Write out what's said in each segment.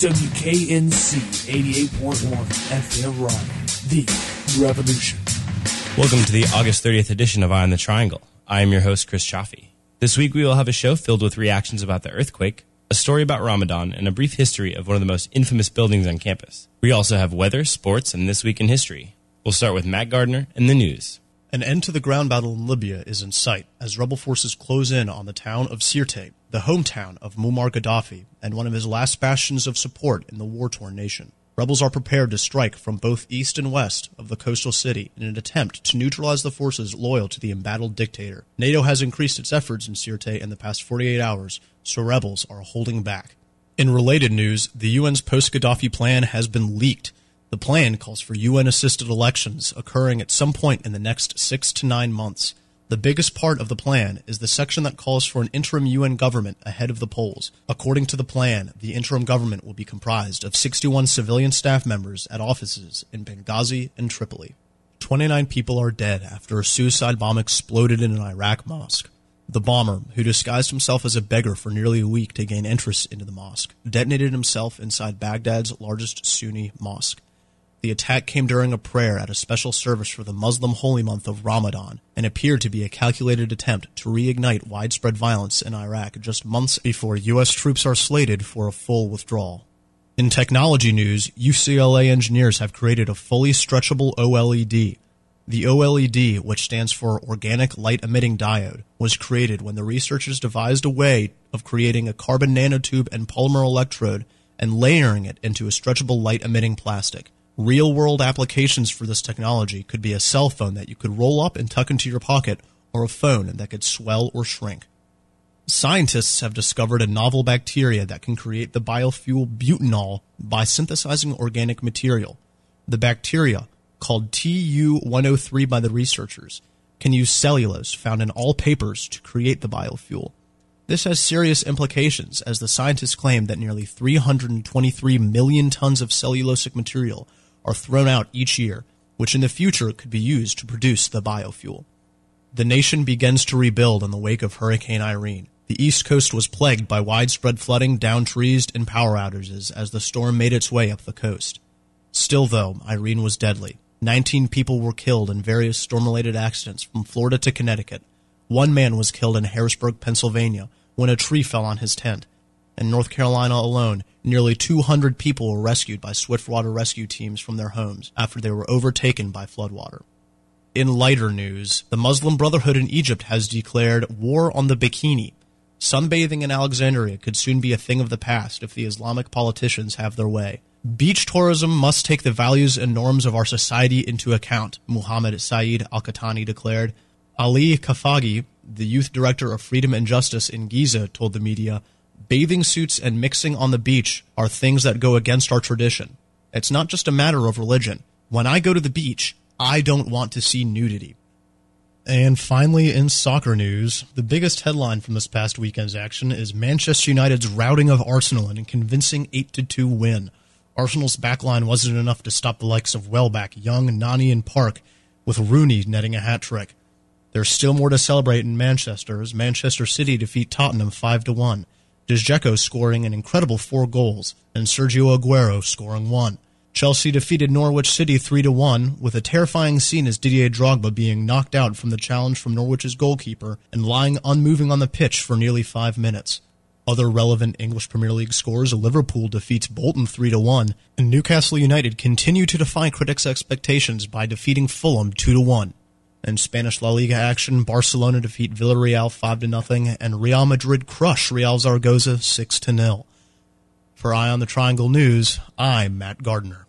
WKNC 88.1 FM Raleigh, the revolution. Welcome to the August 30th edition of Eye on the Triangle. I am your host, Chris Chaffee. This week we will have a show filled with reactions about the earthquake, a story about Ramadan, and a brief history of one of the most infamous buildings on campus. We also have weather, sports, and This Week in History. We'll start with Matt Gardner and the news. An end to the ground battle in Libya is in sight as rebel forces close in on the town of Sirte, the hometown of Muammar Gaddafi and one of his last bastions of support in the war-torn nation. Rebels are prepared to strike from both east and west of the coastal city in an attempt to neutralize the forces loyal to the embattled dictator. NATO has increased its efforts in Sirte in the past 48 hours, so rebels are holding back. In related news, the UN's post-Gaddafi plan has been leaked the plan calls for UN assisted elections occurring at some point in the next six to nine months. The biggest part of the plan is the section that calls for an interim UN government ahead of the polls. According to the plan, the interim government will be comprised of 61 civilian staff members at offices in Benghazi and Tripoli. 29 people are dead after a suicide bomb exploded in an Iraq mosque. The bomber, who disguised himself as a beggar for nearly a week to gain entrance into the mosque, detonated himself inside Baghdad's largest Sunni mosque. The attack came during a prayer at a special service for the Muslim holy month of Ramadan and appeared to be a calculated attempt to reignite widespread violence in Iraq just months before U.S. troops are slated for a full withdrawal. In technology news, UCLA engineers have created a fully stretchable OLED. The OLED, which stands for Organic Light Emitting Diode, was created when the researchers devised a way of creating a carbon nanotube and polymer electrode and layering it into a stretchable light emitting plastic. Real world applications for this technology could be a cell phone that you could roll up and tuck into your pocket, or a phone that could swell or shrink. Scientists have discovered a novel bacteria that can create the biofuel butanol by synthesizing organic material. The bacteria, called TU103 by the researchers, can use cellulose found in all papers to create the biofuel. This has serious implications as the scientists claim that nearly 323 million tons of cellulosic material are thrown out each year, which in the future could be used to produce the biofuel. The nation begins to rebuild in the wake of Hurricane Irene. The East Coast was plagued by widespread flooding, downed trees, and power outages as the storm made its way up the coast. Still, though, Irene was deadly. 19 people were killed in various storm related accidents from Florida to Connecticut. One man was killed in Harrisburg, Pennsylvania, when a tree fell on his tent. In North Carolina alone, nearly 200 people were rescued by swiftwater rescue teams from their homes after they were overtaken by floodwater. In lighter news, the Muslim Brotherhood in Egypt has declared war on the bikini. Sunbathing in Alexandria could soon be a thing of the past if the Islamic politicians have their way. Beach tourism must take the values and norms of our society into account, Muhammad Saeed Al Qahtani declared. Ali Kafagi, the youth director of Freedom and Justice in Giza, told the media bathing suits and mixing on the beach are things that go against our tradition. It's not just a matter of religion. When I go to the beach, I don't want to see nudity. And finally, in soccer news, the biggest headline from this past weekend's action is Manchester United's routing of Arsenal in a convincing 8 2 win. Arsenal's backline wasn't enough to stop the likes of Welbeck, Young, Nani, and Park, with Rooney netting a hat trick. There's still more to celebrate in Manchester as Manchester City defeat Tottenham 5 1. Dzeko scoring an incredible four goals and Sergio Aguero scoring one. Chelsea defeated Norwich City 3 1 with a terrifying scene as Didier Drogba being knocked out from the challenge from Norwich's goalkeeper and lying unmoving on the pitch for nearly 5 minutes. Other relevant English Premier League scores Liverpool defeats Bolton 3 1 and Newcastle United continue to defy critics' expectations by defeating Fulham 2 1. In Spanish La Liga action, Barcelona defeat Villarreal 5 0 and Real Madrid crush Real Zaragoza 6 0. For Eye on the Triangle News, I'm Matt Gardner.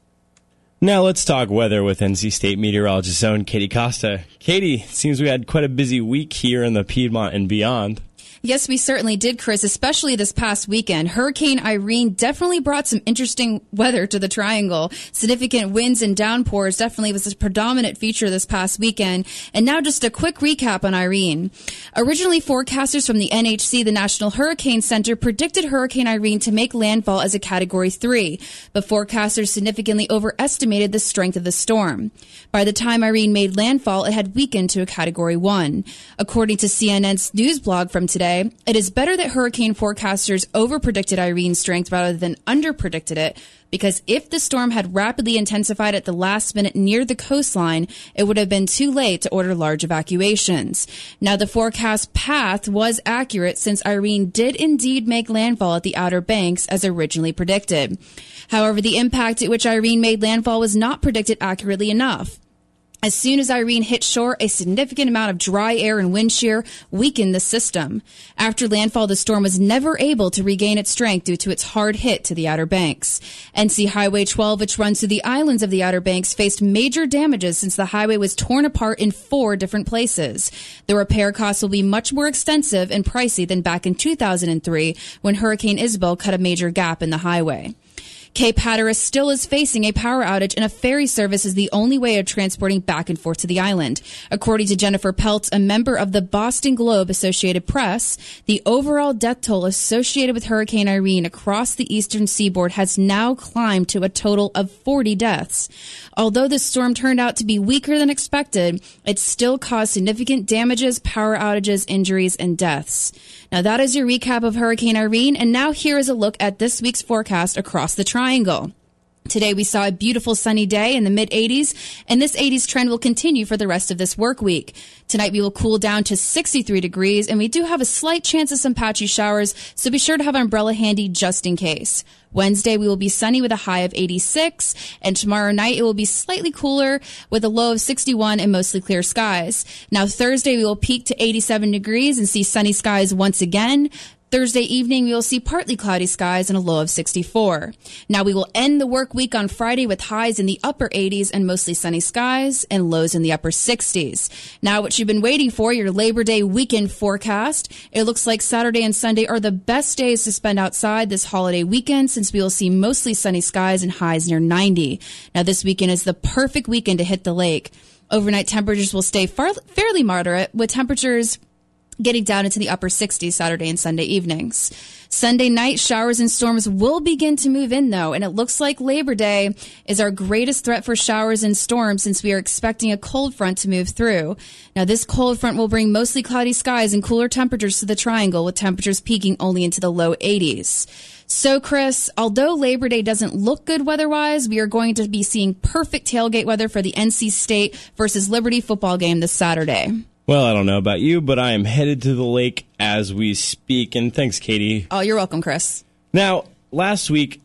Now let's talk weather with NC State meteorologist own Katie Costa. Katie, seems we had quite a busy week here in the Piedmont and beyond. Yes, we certainly did, Chris, especially this past weekend. Hurricane Irene definitely brought some interesting weather to the triangle. Significant winds and downpours definitely was a predominant feature this past weekend. And now just a quick recap on Irene. Originally, forecasters from the NHC, the National Hurricane Center, predicted Hurricane Irene to make landfall as a category three, but forecasters significantly overestimated the strength of the storm. By the time Irene made landfall, it had weakened to a category one. According to CNN's news blog from today, say it is better that hurricane forecasters overpredicted Irene's strength rather than underpredicted it because if the storm had rapidly intensified at the last minute near the coastline, it would have been too late to order large evacuations. Now, the forecast path was accurate since Irene did indeed make landfall at the Outer Banks as originally predicted. However, the impact at which Irene made landfall was not predicted accurately enough. As soon as Irene hit shore, a significant amount of dry air and wind shear weakened the system. After landfall, the storm was never able to regain its strength due to its hard hit to the Outer Banks. NC Highway 12, which runs through the islands of the Outer Banks, faced major damages since the highway was torn apart in four different places. The repair costs will be much more extensive and pricey than back in 2003 when Hurricane Isabel cut a major gap in the highway. Cape Hatteras still is facing a power outage and a ferry service is the only way of transporting back and forth to the island. According to Jennifer Peltz, a member of the Boston Globe Associated Press, the overall death toll associated with Hurricane Irene across the eastern seaboard has now climbed to a total of 40 deaths. Although the storm turned out to be weaker than expected, it still caused significant damages, power outages, injuries, and deaths. Now that is your recap of Hurricane Irene, and now here is a look at this week's forecast across the triangle. Today we saw a beautiful sunny day in the mid 80s, and this 80s trend will continue for the rest of this work week. Tonight we will cool down to 63 degrees, and we do have a slight chance of some patchy showers, so be sure to have an umbrella handy just in case. Wednesday we will be sunny with a high of 86, and tomorrow night it will be slightly cooler with a low of 61 and mostly clear skies. Now Thursday we will peak to 87 degrees and see sunny skies once again. Thursday evening, we will see partly cloudy skies and a low of 64. Now we will end the work week on Friday with highs in the upper 80s and mostly sunny skies and lows in the upper 60s. Now what you've been waiting for, your Labor Day weekend forecast. It looks like Saturday and Sunday are the best days to spend outside this holiday weekend since we will see mostly sunny skies and highs near 90. Now this weekend is the perfect weekend to hit the lake. Overnight temperatures will stay far, fairly moderate with temperatures getting down into the upper 60s Saturday and Sunday evenings. Sunday night, showers and storms will begin to move in though, and it looks like Labor Day is our greatest threat for showers and storms since we are expecting a cold front to move through. Now, this cold front will bring mostly cloudy skies and cooler temperatures to the triangle with temperatures peaking only into the low 80s. So, Chris, although Labor Day doesn't look good weather-wise, we are going to be seeing perfect tailgate weather for the NC State versus Liberty football game this Saturday. Well, I don't know about you, but I am headed to the lake as we speak. And thanks, Katie. Oh, you're welcome, Chris. Now, last week,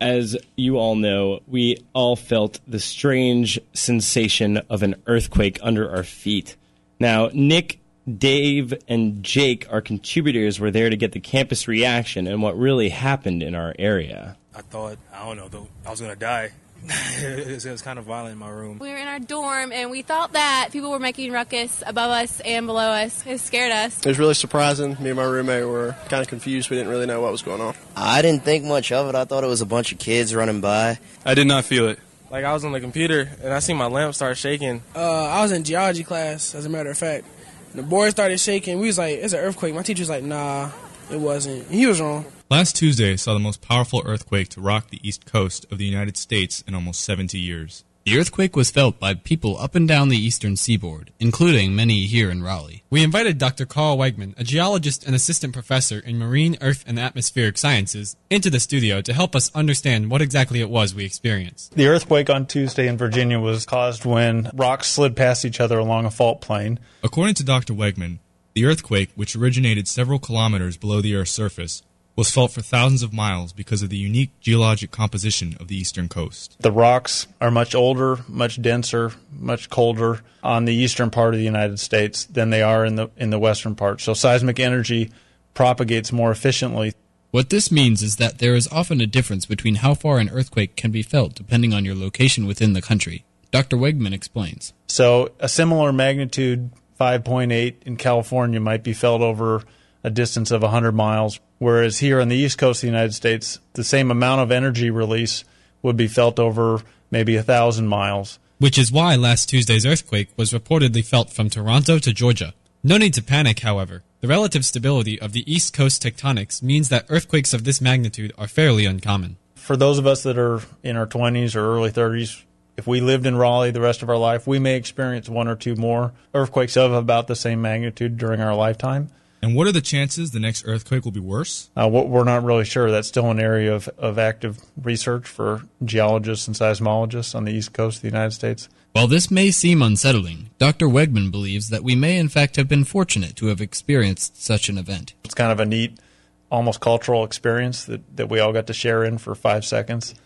as you all know, we all felt the strange sensation of an earthquake under our feet. Now, Nick, Dave, and Jake, our contributors, were there to get the campus reaction and what really happened in our area. I thought, I don't know, I was going to die. it, was, it was kind of violent in my room. We were in our dorm and we thought that people were making ruckus above us and below us. It scared us. It was really surprising. Me and my roommate were kind of confused. We didn't really know what was going on. I didn't think much of it. I thought it was a bunch of kids running by. I did not feel it. Like I was on the computer and I seen my lamp start shaking. Uh, I was in geology class, as a matter of fact. And the board started shaking. We was like, "It's an earthquake." My teacher was like, "Nah, it wasn't." He was wrong. Last Tuesday saw the most powerful earthquake to rock the east coast of the United States in almost 70 years. The earthquake was felt by people up and down the eastern seaboard, including many here in Raleigh. We invited Dr. Karl Wegmann, a geologist and assistant professor in marine, earth, and atmospheric sciences, into the studio to help us understand what exactly it was we experienced. The earthquake on Tuesday in Virginia was caused when rocks slid past each other along a fault plane. According to Dr. Wegmann, the earthquake, which originated several kilometers below the Earth's surface, was felt for thousands of miles because of the unique geologic composition of the eastern coast. The rocks are much older, much denser, much colder on the eastern part of the United States than they are in the in the western part. So seismic energy propagates more efficiently. What this means is that there is often a difference between how far an earthquake can be felt depending on your location within the country. Dr. Wegmann explains. So a similar magnitude 5.8 in California might be felt over a distance of 100 miles, whereas here on the east coast of the United States, the same amount of energy release would be felt over maybe thousand miles. Which is why last Tuesday's earthquake was reportedly felt from Toronto to Georgia. No need to panic, however. The relative stability of the East Coast tectonics means that earthquakes of this magnitude are fairly uncommon. For those of us that are in our 20s or early 30s, if we lived in Raleigh the rest of our life, we may experience one or two more earthquakes of about the same magnitude during our lifetime. And what are the chances the next earthquake will be worse? Uh, what we're not really sure. That's still an area of, of active research for geologists and seismologists on the east coast of the United States. While this may seem unsettling, Dr. Wegmann believes that we may in fact have been fortunate to have experienced such an event. It's kind of a neat, almost cultural experience that, that we all got to share in for five seconds.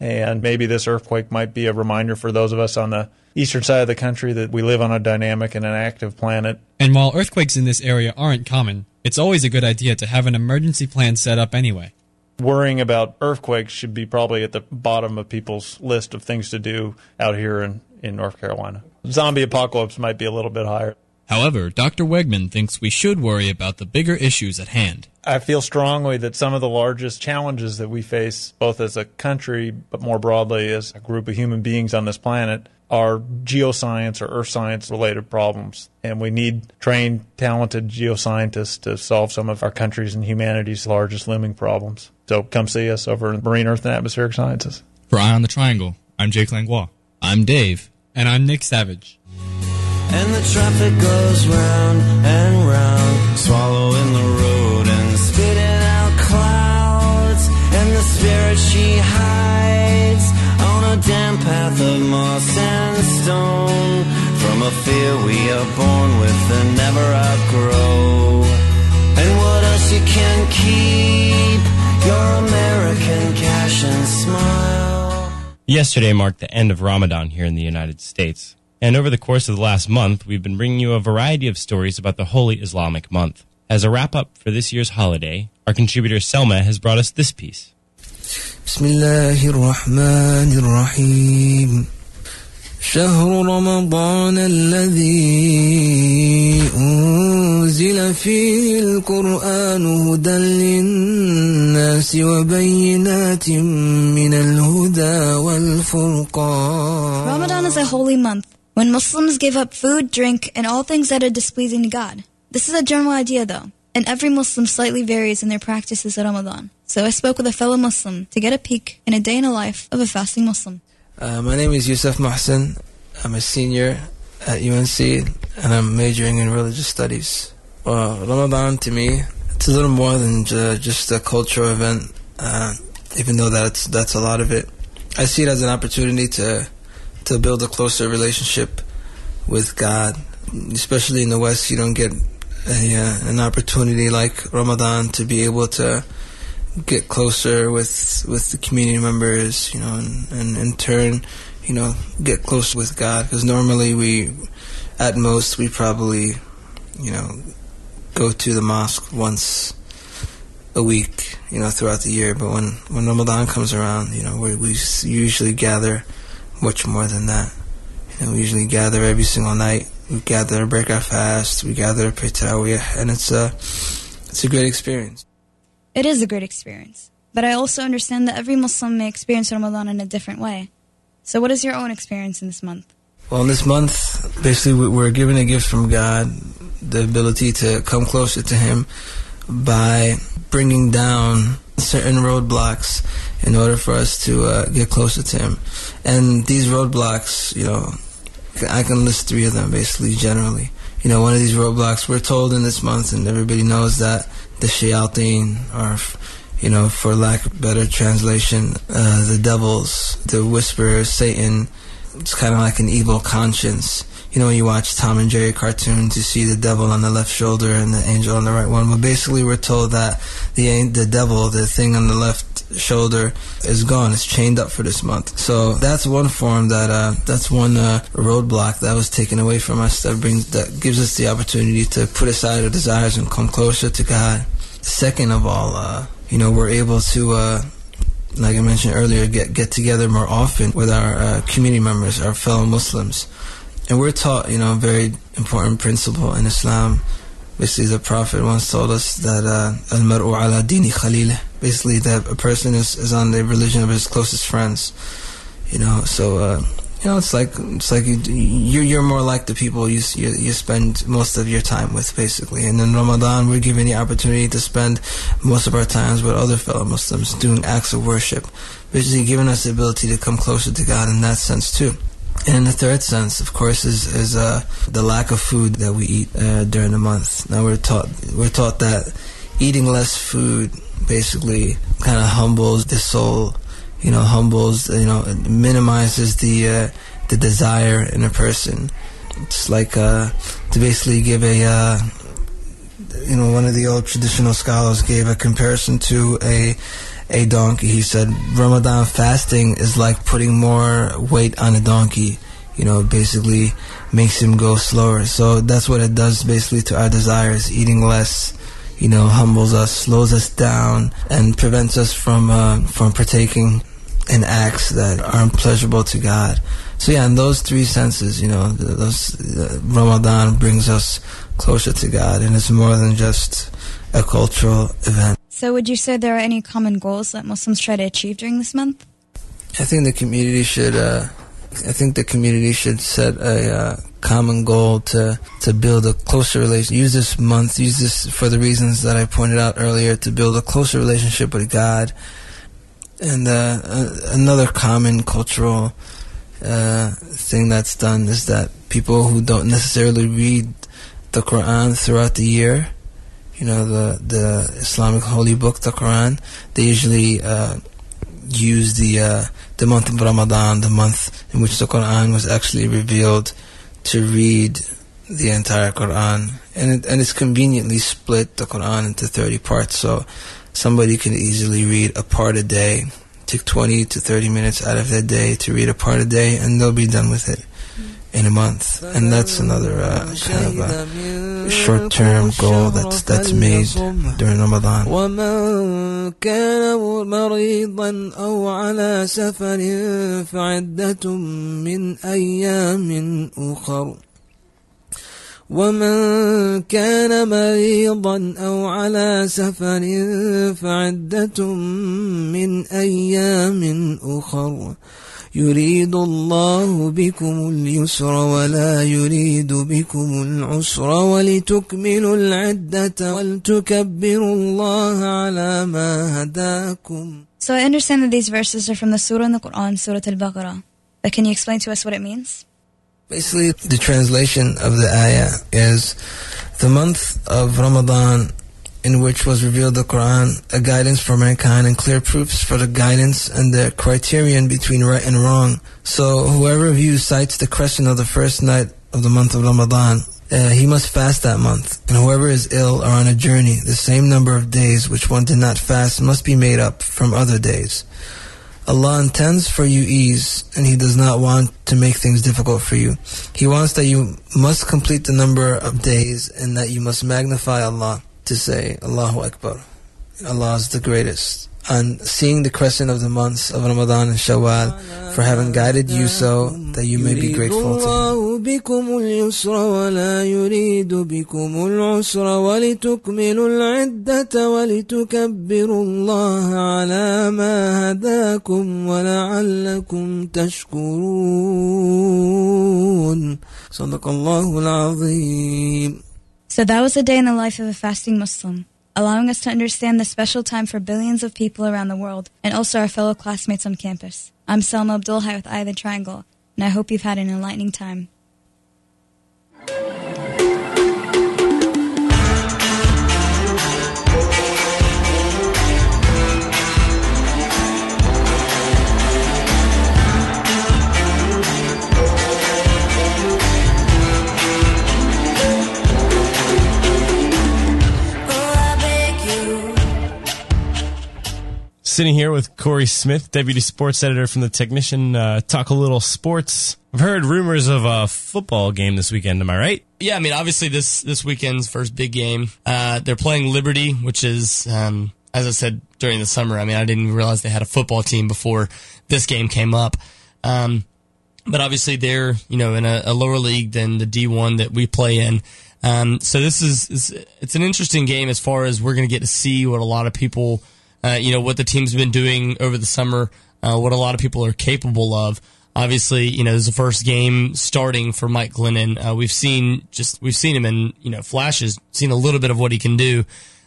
And maybe this earthquake might be a reminder for those of us on the eastern side of the country that we live on a dynamic and an active planet. And while earthquakes in this area aren't common, it's always a good idea to have an emergency plan set up anyway. Worrying about earthquakes should be probably at the bottom of people's list of things to do out here in, in North Carolina. Zombie apocalypse might be a little bit higher. However, Dr. Wegmann thinks we should worry about the bigger issues at hand. I feel strongly that some of the largest challenges that we face, both as a country, but more broadly as a group of human beings on this planet, are geoscience or earth science related problems. And we need trained, talented geoscientists to solve some of our country's and humanity's largest looming problems. So come see us over in Marine, Earth, and Atmospheric Sciences. For Eye on the Triangle, I'm Jake Langlois. I'm Dave. And I'm Nick Savage. And the traffic goes round and round, swallowing the road and spitting out clouds. And the spirit she hides on a damp path of moss and stone. From a fear we are born with and never outgrow. And what else you can keep? Your American cash and smile. Yesterday marked the end of Ramadan here in the United States. And over the course of the last month, we've been bringing you a variety of stories about the Holy Islamic Month. As a wrap up for this year's holiday, our contributor Selma has brought us this piece. بسم الله الرحمن الرحيم شهر رمضان الذي أنزل فيه القرآن هدى للناس وبينات من الهدى والفرقان Ramadan is a holy month when Muslims give up food, drink, and all things that are displeasing to God. This is a general idea though, and every Muslim slightly varies in their practices at Ramadan. So I spoke with a fellow Muslim to get a peek in a day in the life of a fasting Muslim. Uh, my name is Yusuf Mohsen. I'm a senior at UNC and I'm majoring in religious studies. Well, Ramadan to me, it's a little more than just a cultural event, uh, even though that's, that's a lot of it. I see it as an opportunity to, to build a closer relationship with God. Especially in the West, you don't get a, uh, an opportunity like Ramadan to be able to get closer with with the community members, you know, and, and in turn, you know, get close with God. Because normally we, at most, we probably, you know, go to the mosque once a week, you know, throughout the year. But when when Ramadan comes around, you know, we we usually gather much more than that. You know, we usually gather every single night. We gather to break our fast. We gather to pray Taraweeh, and it's a it's a great experience. It is a great experience, but I also understand that every Muslim may experience Ramadan in a different way. So, what is your own experience in this month? Well, in this month, basically, we're given a gift from God, the ability to come closer to Him by bringing down certain roadblocks in order for us to uh, get closer to Him. And these roadblocks, you know, I can list three of them basically, generally. You know, one of these roadblocks, we're told in this month, and everybody knows that the shayateen, or, you know, for lack of better translation, uh, the devils, the whisperers, Satan, it's kind of like an evil conscience. You know, when you watch Tom and Jerry cartoons, you see the devil on the left shoulder and the angel on the right one. But basically, we're told that the the devil, the thing on the left shoulder, is gone. It's chained up for this month. So that's one form that uh, that's one uh, roadblock that was taken away from us. That brings that gives us the opportunity to put aside our desires and come closer to God. Second of all, uh, you know, we're able to. Uh, like I mentioned earlier, get get together more often with our uh, community members, our fellow Muslims, and we're taught, you know, a very important principle in Islam. Basically, the Prophet once told us that al mar'u ala dini khalileh. Basically, that a person is, is on the religion of his closest friends. You know, so uh, you know, it's like it's like you, you're you're more like the people you, you you spend most of your time with, basically. And in Ramadan, we're given the opportunity to spend most of our times with other fellow Muslims, doing acts of worship, basically giving us the ability to come closer to God in that sense too. And in the third sense, of course, is is uh, the lack of food that we eat uh, during the month. Now we're taught we're taught that eating less food basically kind of humbles the soul. You know, humbles. You know, minimizes the uh, the desire in a person. It's like uh, to basically give a uh, you know one of the old traditional scholars gave a comparison to a a donkey. He said Ramadan fasting is like putting more weight on a donkey. You know, basically makes him go slower. So that's what it does basically to our desires. Eating less, you know, humbles us, slows us down, and prevents us from uh, from partaking in acts that aren't pleasurable to God. So yeah, in those three senses, you know, those uh, Ramadan brings us closer to God, and it's more than just a cultural event. So, would you say there are any common goals that Muslims try to achieve during this month? I think the community should. Uh, I think the community should set a uh, common goal to to build a closer relation. Use this month. Use this for the reasons that I pointed out earlier to build a closer relationship with God. And uh, another common cultural uh, thing that's done is that people who don't necessarily read the Quran throughout the year, you know, the the Islamic holy book, the Quran, they usually uh, use the uh, the month of Ramadan, the month in which the Quran was actually revealed, to read the entire Quran, and it, and it's conveniently split the Quran into thirty parts, so somebody can easily read a part a day take 20 to 30 minutes out of their day to read a part a day, and they'll be done with it in a month. And that's another uh, kind of a short-term goal that's that's made during Ramadan. ومن كان مريضا أو على سفر فعدة من أيام أخر ومن كان مريضا أو على سفر فعدة من أيام أخر يريد الله بكم اليسر ولا يريد بكم العسر ولتكملوا العدة ولتكبروا الله على ما هداكم So I understand that these verses are from the surah in the Quran, Surah Al-Baqarah. But can you explain to us what it means? Basically, the translation of the ayah is the month of Ramadan in which was revealed the Quran, a guidance for mankind and clear proofs for the guidance and the criterion between right and wrong. So whoever of you sights the question of the first night of the month of Ramadan, uh, he must fast that month. And whoever is ill or on a journey, the same number of days which one did not fast must be made up from other days. Allah intends for you ease, and He does not want to make things difficult for you. He wants that you must complete the number of days and that you must magnify Allah to say, Allahu Akbar. Allah is the greatest on seeing the crescent of the months of Ramadan and Shawwal for having guided you so that you may be grateful to. So that was a day in the life of a fasting Muslim allowing us to understand the special time for billions of people around the world and also our fellow classmates on campus. I'm Selma Abdulhai with Eye of the Triangle, and I hope you've had an enlightening time. Sitting here with Corey Smith, deputy sports editor from the Technician. Uh, talk a little sports. I've heard rumors of a football game this weekend. Am I right? Yeah, I mean, obviously this this weekend's first big game. Uh, they're playing Liberty, which is, um, as I said during the summer. I mean, I didn't realize they had a football team before this game came up. Um, but obviously they're you know in a, a lower league than the D1 that we play in. Um, so this is, is it's an interesting game as far as we're going to get to see what a lot of people uh, you know, what the team's been doing over the summer, uh, what a lot of people are capable of. Obviously, you know, this is the first game starting for Mike Glennon. Uh, we've seen just, we've seen him in, you know, flashes, seen a little bit of what he can do.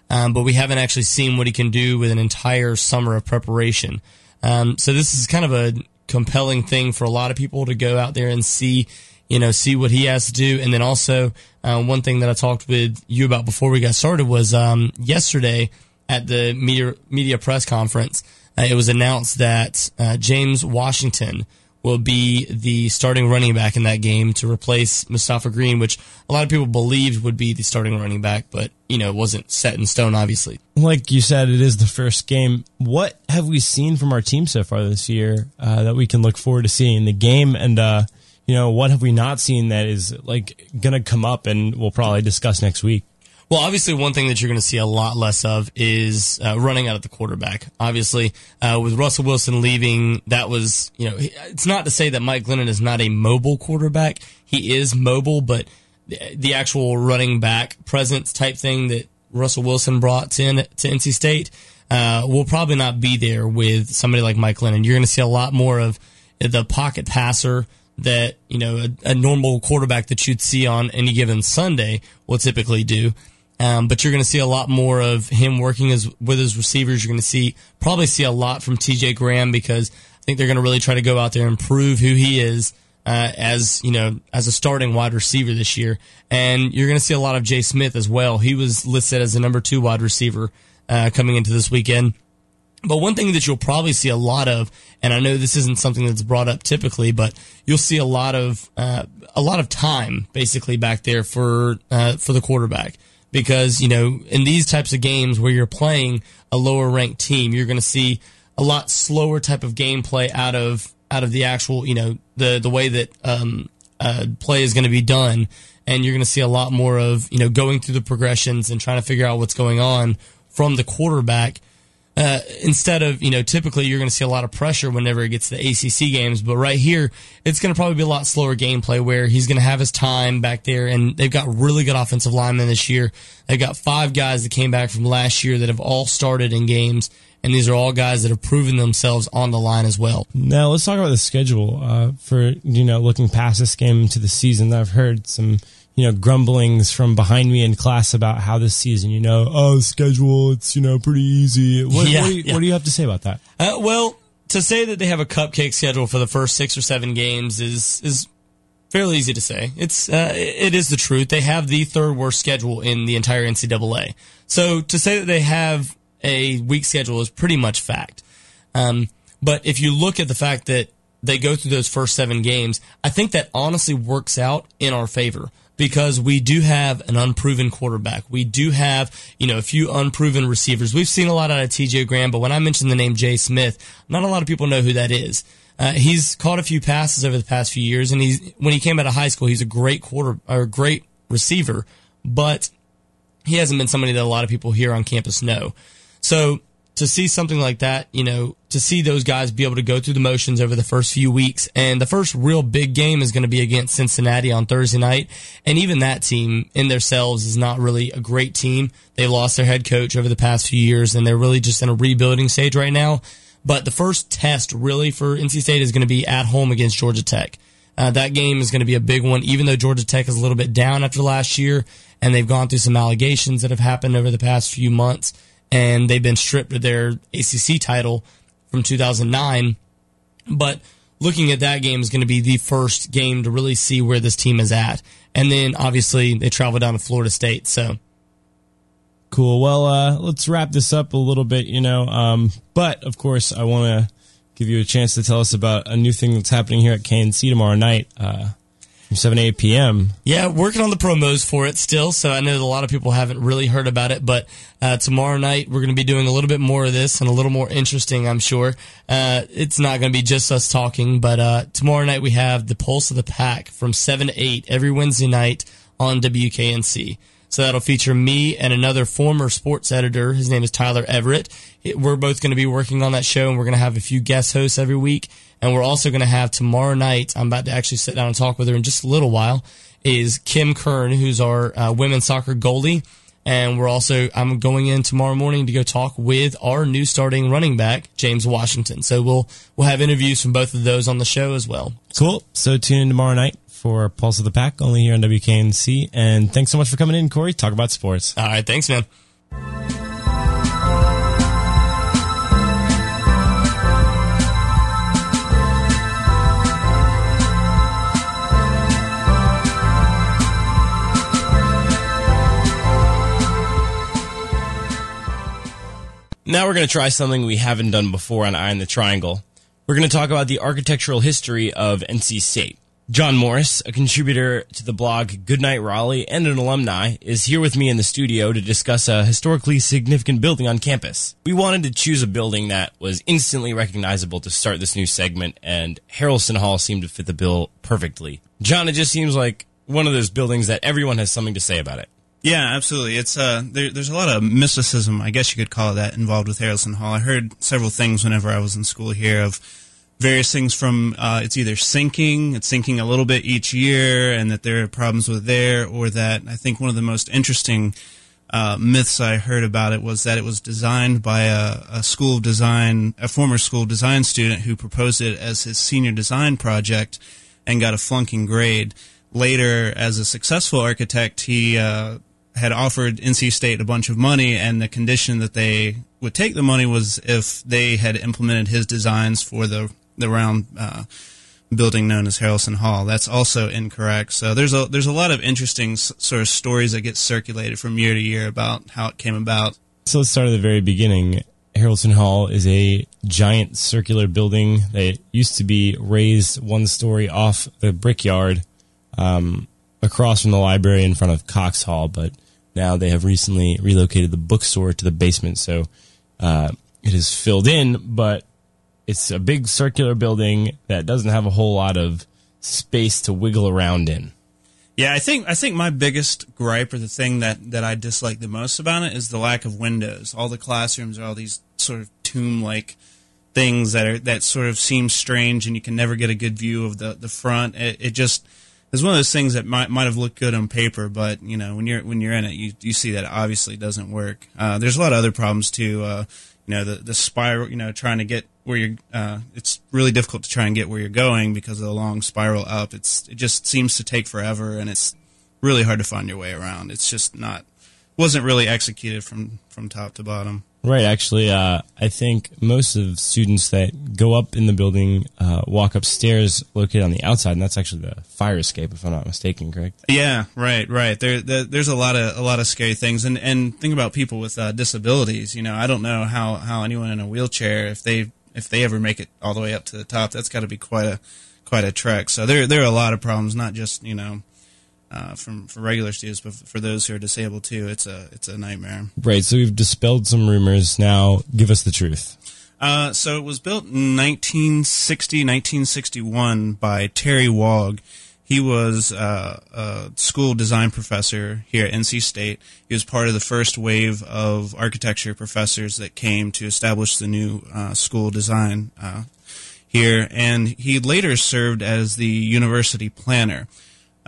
Um, but we haven't actually seen what he can do with an entire summer of preparation. Um, so this is kind of a, compelling thing for a lot of people to go out there and see, you know, see what he has to do. And then also, uh, one thing that I talked with you about before we got started was um, yesterday at the media media press conference. Uh, it was announced that uh, James Washington will be the starting running back in that game to replace Mustafa Greene, which a lot of people believed would be the starting running back, but you know, it wasn't set in stone, obviously. Like you said, it is the first game. What have we seen from our team so far this year uh, that we can look forward to seeing in the game? And uh, you know, what have we not seen that is like going to come up and we'll probably discuss next week? Well, obviously, one thing that you're going to see a lot less of is uh, running out of the quarterback. Obviously, uh, with Russell Wilson leaving, that was, you know, it's not to say that Mike Glennon is not a mobile quarterback. He is mobile, but the, the actual running back presence type thing that Russell Wilson brought to, to NC State uh, will probably not be there with somebody like Mike Glennon. You're going to see a lot more of the pocket passer that you know a, a, normal quarterback that you'd see on any given Sunday will typically do. Um, but you're going to see a lot more of him working as with his receivers. You're going to see probably see a lot from T.J. Graham because I think they're going to really try to go out there and prove who he is uh, as you know as a starting wide receiver this year. And you're going to see a lot of Jay Smith as well. He was listed as the number two wide receiver uh, coming into this weekend. But one thing that you'll probably see a lot of, and I know this isn't something that's brought up typically, but you'll see a lot of uh, a lot of time basically back there for uh, for the quarterback because you know in these types of games where you're playing a lower ranked team, you're going to see a lot slower type of gameplay out of out of the actual you know the the way that um, uh, play is going to be done, and you're going to see a lot more of you know going through the progressions and trying to figure out what's going on from the quarterback. Uh, instead of, you know, typically you're going to see a lot of pressure whenever it gets to the ACC games, but right here, it's going to probably be a lot slower gameplay where he's going to have his time back there, and they've got really good offensive linemen this year. They've got five guys that came back from last year that have all started in games, and these are all guys that have proven themselves on the line as well. Now, let's talk about the schedule uh, for, you know, looking past this game into the season. I've heard some you know, grumblings from behind me in class about how this season, you know, oh, schedule, it's, you know, pretty easy. What, yeah, what, do, you, yeah. what do, you, have to say about that? Uh, well, to say that they have a cupcake schedule for the first six or seven games is, is fairly easy to say. It's, uh, it is the truth. They have the third worst schedule in the entire NCAA. So to say that they have a weak schedule is pretty much fact. Um, but if you look at the fact that they go through those first seven games, I think that honestly works out in our favor because we do have an unproven quarterback. We do have, you know, a few unproven receivers. We've seen a lot out of TJ Graham, but when I mention the name Jay Smith, not a lot of people know who that is. Uh, he's caught a few passes over the past few years, and he's when he came out of high school, he's a great quarter or great receiver, but he hasn't been somebody that a lot of people here on campus know. So to see something like that, you know, to see those guys be able to go through the motions over the first few weeks. And the first real big game is going to be against Cincinnati on Thursday night. And even that team in themselves is not really a great team. They lost their head coach over the past few years and they're really just in a rebuilding stage right now. But the first test really for NC State is going to be at home against Georgia Tech. Uh, that game is going to be a big one, even though Georgia Tech is a little bit down after last year and they've gone through some allegations that have happened over the past few months and they've been stripped of their ACC title from 2009. But looking at that game is going to be the first game to really see where this team is at. And then obviously they travel down to Florida State. So cool. Well, uh, let's wrap this up a little bit, you know. Um, but of course, I want to give you a chance to tell us about a new thing that's happening here at KNC tomorrow night. Uh, from 7 8 p.m. Yeah, working on the promos for it still, so I know a lot of people haven't really heard about it, but uh, tomorrow night we're going to be doing a little bit more of this and a little more interesting, I'm sure. Uh, it's not going to be just us talking, but uh, tomorrow night we have the Pulse of the Pack from 7 to 8 every Wednesday night on WKNC. So that'll feature me and another former sports editor. His name is Tyler Everett. We're both going to be working on that show, and we're going to have a few guest hosts every week. And we're also going to have tomorrow night, I'm about to actually sit down and talk with her in just a little while, is Kim Kern, who's our uh, women's soccer goalie. And we're also, I'm going in tomorrow morning to go talk with our new starting running back, James Washington. So we'll, we'll have interviews from both of those on the show as well. Cool. So tune in tomorrow night for Pulse of the Pack, only here on WKNC. And thanks so much for coming in, Corey. Talk about sports. All right. Thanks, man. Now we're going to try something we haven't done before on Eye in the Triangle. We're going to talk about the architectural history of NC State. John Morris, a contributor to the blog Goodnight Raleigh and an alumni, is here with me in the studio to discuss a historically significant building on campus. We wanted to choose a building that was instantly recognizable to start this new segment, and Harrelson Hall seemed to fit the bill perfectly. John, it just seems like one of those buildings that everyone has something to say about it. Yeah, absolutely. It's uh, there, there's a lot of mysticism, I guess you could call it that, involved with Harrelson Hall. I heard several things whenever I was in school here of various things from uh, it's either sinking, it's sinking a little bit each year, and that there are problems with there, or that I think one of the most interesting uh, myths I heard about it was that it was designed by a, a school of design, a former school design student who proposed it as his senior design project and got a flunking grade. Later, as a successful architect, he uh, had offered NC State a bunch of money, and the condition that they would take the money was if they had implemented his designs for the the round uh, building known as Harrelson Hall. That's also incorrect. So there's a there's a lot of interesting s- sort of stories that get circulated from year to year about how it came about. So let's start at the very beginning. Harrelson Hall is a giant circular building that used to be raised one story off the brickyard um, across from the library in front of Cox Hall, but now they have recently relocated the bookstore to the basement, so uh, it is filled in, but it's a big circular building that doesn't have a whole lot of space to wiggle around in. Yeah, I think I think my biggest gripe or the thing that, that I dislike the most about it is the lack of windows. All the classrooms are all these sort of tomb like things that are that sort of seem strange and you can never get a good view of the, the front. It, it just is one of those things that might might have looked good on paper, but you know when you're when you're in it, you you see that it obviously doesn't work. Uh, there's a lot of other problems too. Uh, you know the the spiral. You know trying to get where you're. Uh, it's really difficult to try and get where you're going because of the long spiral up. It's it just seems to take forever, and it's really hard to find your way around. It's just not wasn't really executed from from top to bottom. Right. Actually, uh, I think most of students that go up in the building uh, walk upstairs located on the outside, and that's actually the fire escape, if I'm not mistaken. Correct? Yeah, right, right. There, there, there's a lot of a lot of scary things, and and think about people with uh, disabilities. You know, I don't know how how anyone in a wheelchair, if they if they ever make it all the way up to the top, that's got to be quite a quite a trek. So there there are a lot of problems, not just you know. Uh, from for regular students, but for those who are disabled too, it's a it's a nightmare. Right. So we've dispelled some rumors. Now, give us the truth. Uh, so it was built in 1960, 1961 by Terry Waugh. He was uh, a school design professor here at NC State. He was part of the first wave of architecture professors that came to establish the new uh, school design uh, here, and he later served as the university planner.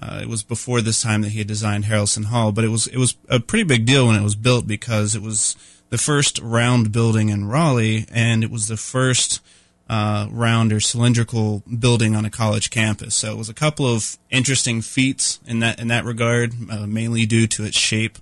Uh, it was before this time that he had designed Harrelson Hall, but it was it was a pretty big deal when it was built because it was the first round building in Raleigh, and it was the first uh, round or cylindrical building on a college campus. So it was a couple of interesting feats in that in that regard, uh, mainly due to its shape,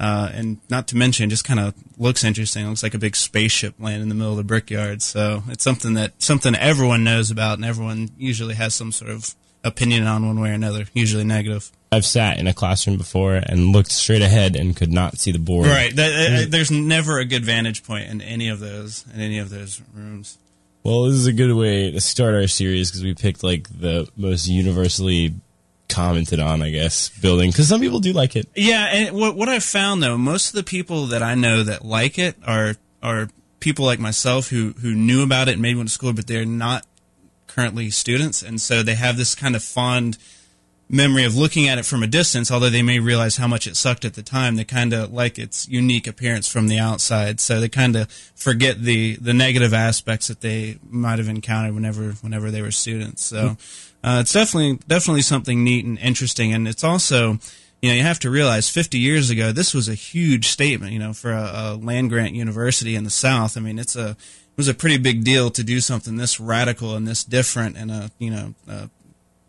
uh, and not to mention, it just kind of looks interesting. It looks like a big spaceship land in the middle of the brickyard. So it's something that something everyone knows about, and everyone usually has some sort of opinion on one way or another, usually negative. I've sat in a classroom before and looked straight ahead and could not see the board. Right. There's never a good vantage point in any of those in any of those rooms. Well, this is a good way to start our series because we picked like the most universally commented on, I guess, building because some people do like it. Yeah, and what what I've found though, most of the people that I know that like it are are people like myself who who knew about it and maybe went to school, but they're not currently students, and so they have this kind of fond memory of looking at it from a distance, although they may realize how much it sucked at the time. They kind of like its unique appearance from the outside, so they kind of forget the the negative aspects that they might have encountered whenever whenever they were students. So uh, it's definitely definitely something neat and interesting, and it's also. You know, you have to realize 50 years ago, this was a huge statement, you know, for a, a land grant university in the South. I mean, it's a, was a pretty big deal to do something this radical and this different in a, you know, a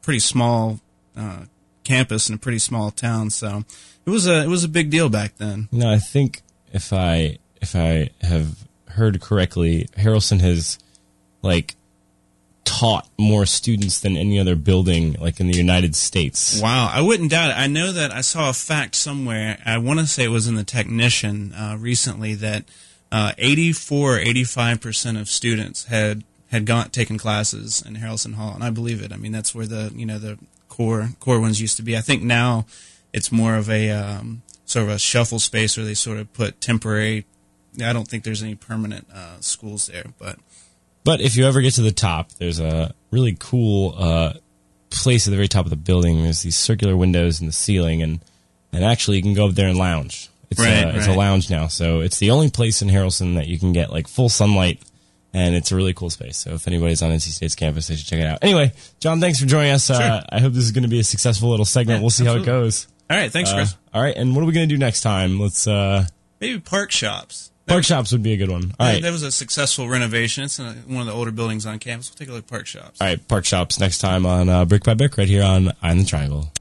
pretty small uh, campus in a pretty small town. So it was a it was a big deal back then. No, I think if I if I have heard correctly, Harrelson has like taught more students than any other building like in the United States. Wow, I wouldn't doubt it. I know that I saw a fact somewhere. I want to say it was in the Technician uh, recently that uh, 84 85 percent of students had had gone taken classes in Harrelson Hall, and I believe it. I mean, that's where the you know the core core ones used to be. I think now it's more of a um, sort of a shuffle space where they sort of put temporary. I don't think there's any permanent uh, schools there, but But if you ever get to the top, there's a really cool uh, place at the very top of the building. There's these circular windows in the ceiling, and and actually you can go up there and lounge. It's, Right, a, it's a lounge now, so it's the only place in Harrelson that you can get like full sunlight, and it's a really cool space. So if anybody's on NC State's campus, they should check it out. Anyway, John, thanks for joining us. Uh, I hope this is going to be a successful little segment. we'll see how it goes. All right, thanks, Uh, Chris. all right, and what are we going to do next time? Let's uh, maybe park shops. park shops would be a good one. All That- right, That was a successful renovation. It's one of the older buildings on campus. We'll take a look at Park Shops. all right, park shops next time on uh, Brick by Brick right here on the Triangle.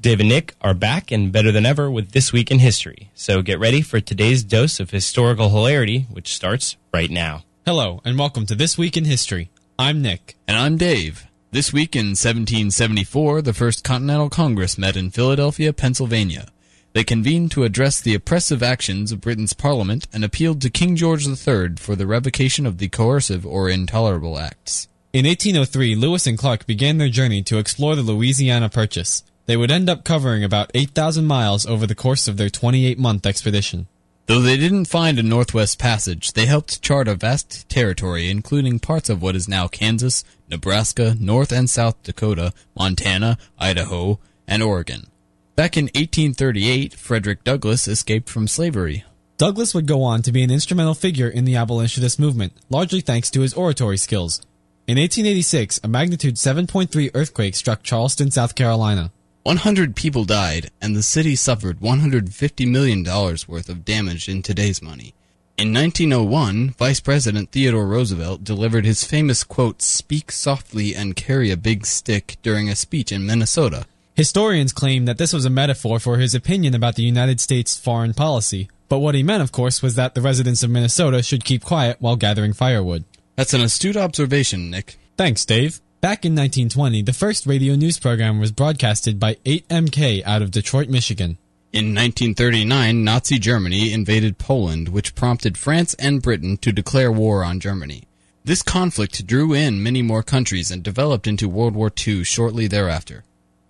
Dave and Nick are back and better than ever with This Week in History. So get ready for today's dose of historical hilarity, which starts right now. Hello, and welcome to This Week in History. I'm Nick. And I'm Dave. This week in 1774, the First Continental Congress met in Philadelphia, Pennsylvania. They convened to address the oppressive actions of Britain's Parliament and appealed to King George III for the revocation of the coercive or intolerable acts. In 1803, Lewis and Clark began their journey to explore the Louisiana Purchase. They would end up covering about 8,000 miles over the course of their 28 month expedition. Though they didn't find a Northwest Passage, they helped chart a vast territory including parts of what is now Kansas, Nebraska, North and South Dakota, Montana, Idaho, and Oregon. Back in 1838, Frederick Douglass escaped from slavery. Douglass would go on to be an instrumental figure in the abolitionist movement, largely thanks to his oratory skills. In 1886, a magnitude 7.3 earthquake struck Charleston, South Carolina. 100 people died, and the city suffered $150 million worth of damage in today's money. In 1901, Vice President Theodore Roosevelt delivered his famous quote, Speak softly and carry a big stick, during a speech in Minnesota. Historians claim that this was a metaphor for his opinion about the United States' foreign policy, but what he meant, of course, was that the residents of Minnesota should keep quiet while gathering firewood. That's an astute observation, Nick. Thanks, Dave. Back in 1920, the first radio news program was broadcasted by 8MK out of Detroit, Michigan. In 1939, Nazi Germany invaded Poland, which prompted France and Britain to declare war on Germany. This conflict drew in many more countries and developed into World War II shortly thereafter.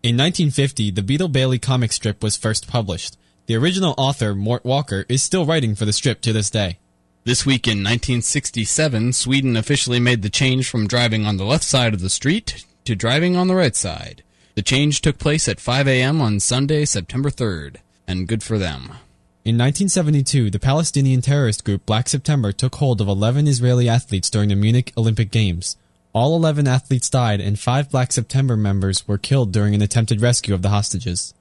In 1950, the Beetle Bailey comic strip was first published. The original author, Mort Walker, is still writing for the strip to this day. This week in 1967, Sweden officially made the change from driving on the left side of the street to driving on the right side. The change took place at 5 a.m. on Sunday, September 3rd, and good for them. In 1972, the Palestinian terrorist group Black September took hold of 11 Israeli athletes during the Munich Olympic Games. All 11 athletes died and five Black September members were killed during an attempted rescue of the hostages.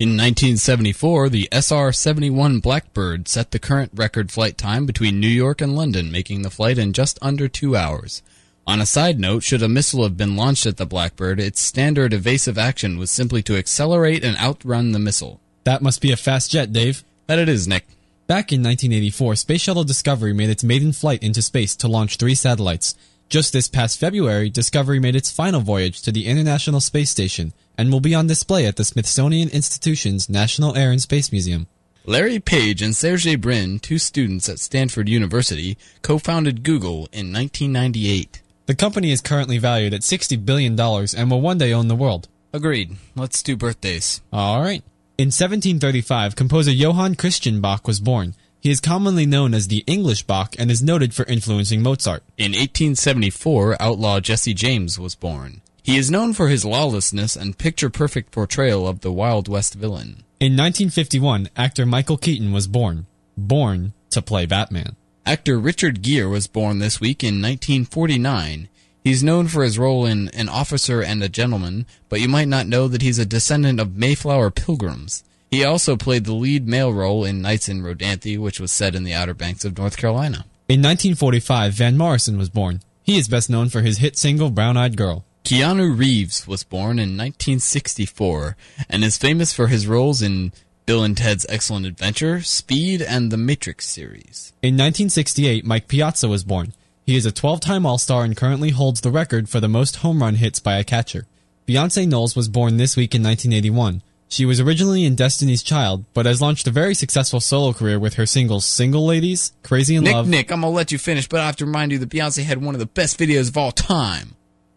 In 1974, the SR-71 Blackbird set the current record flight time between New York and London, making the flight in just under two hours. On a side note, should a missile have been launched at the Blackbird, its standard evasive action was simply to accelerate and outrun the missile. That must be a fast jet, Dave. That it is, Nick. Back in 1984, Space Shuttle Discovery made its maiden flight into space to launch three satellites. Just this past February, Discovery made its final voyage to the International Space Station and will be on display at the Smithsonian Institution's National Air and Space Museum. Larry Page and Sergey Brin, two students at Stanford University, co-founded Google in 1998. The company is currently valued at $60 billion and will one day own the world. Agreed. Let's do birthdays. All right. In 1735, composer Johann Christian Bach was born. He is commonly known as the English Bach and is noted for influencing Mozart. In 1874, outlaw Jesse James was born. He is known for his lawlessness and picture-perfect portrayal of the Wild West villain. In 1951, actor Michael Keaton was born. Born to play Batman. Actor Richard Gere was born this week in 1949. He's known for his role in An Officer and a Gentleman, but you might not know that he's a descendant of Mayflower Pilgrims. He also played the lead male role in Nights in Rodanthe, which was set in the Outer Banks of North Carolina. In 1945, Van Morrison was born. He is best known for his hit single Brown Eyed Girl. Keanu Reeves was born in 1964 and is famous for his roles in Bill and Ted's Excellent Adventure, Speed, and the Matrix series. In 1968, Mike Piazza was born. He is a 12 time All Star and currently holds the record for the most home run hits by a catcher. Beyonce Knowles was born this week in 1981. She was originally in Destiny's Child, but has launched a very successful solo career with her singles Single Ladies, Crazy in Nick, Love. Nick, I'm gonna let you finish, but I have to remind you that Beyonce had one of the best videos of all time.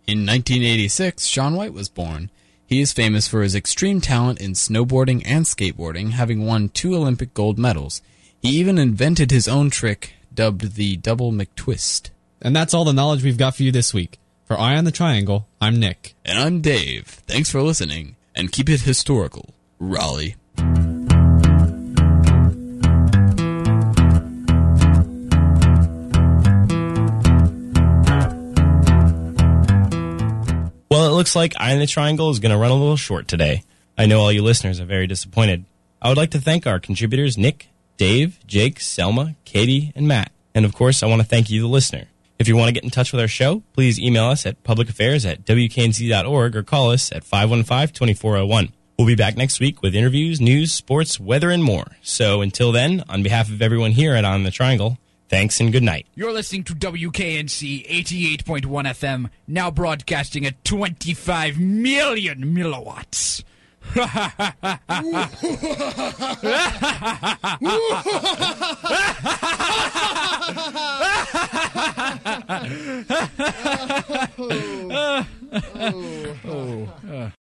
In 1986, Shaun White was born. He is famous for his extreme talent in snowboarding and skateboarding, having won two Olympic gold medals. He even invented his own trick, dubbed the Double McTwist. And that's all the knowledge we've got for you this week. For Eye on the Triangle, I'm Nick. And I'm Dave. Thanks for listening, and keep it historical, Raleigh. Well, it looks like Eye in the Triangle is going to run a little short today. I know all you listeners are very disappointed. I would like to thank our contributors Nick, Dave, Jake, Selma, Katie, and Matt. And of course, I want to thank you, the listener. If you want to get in touch with our show, please email us at publicaffairs at wknc.org or call us at 515-2401. We'll be back next week with interviews, news, sports, weather, and more. So until then, on behalf of everyone here at On the Triangle, thanks and good night. You're listening to WKNC 88.1 FM, now broadcasting at 25 million milliwatts oh. oh. oh.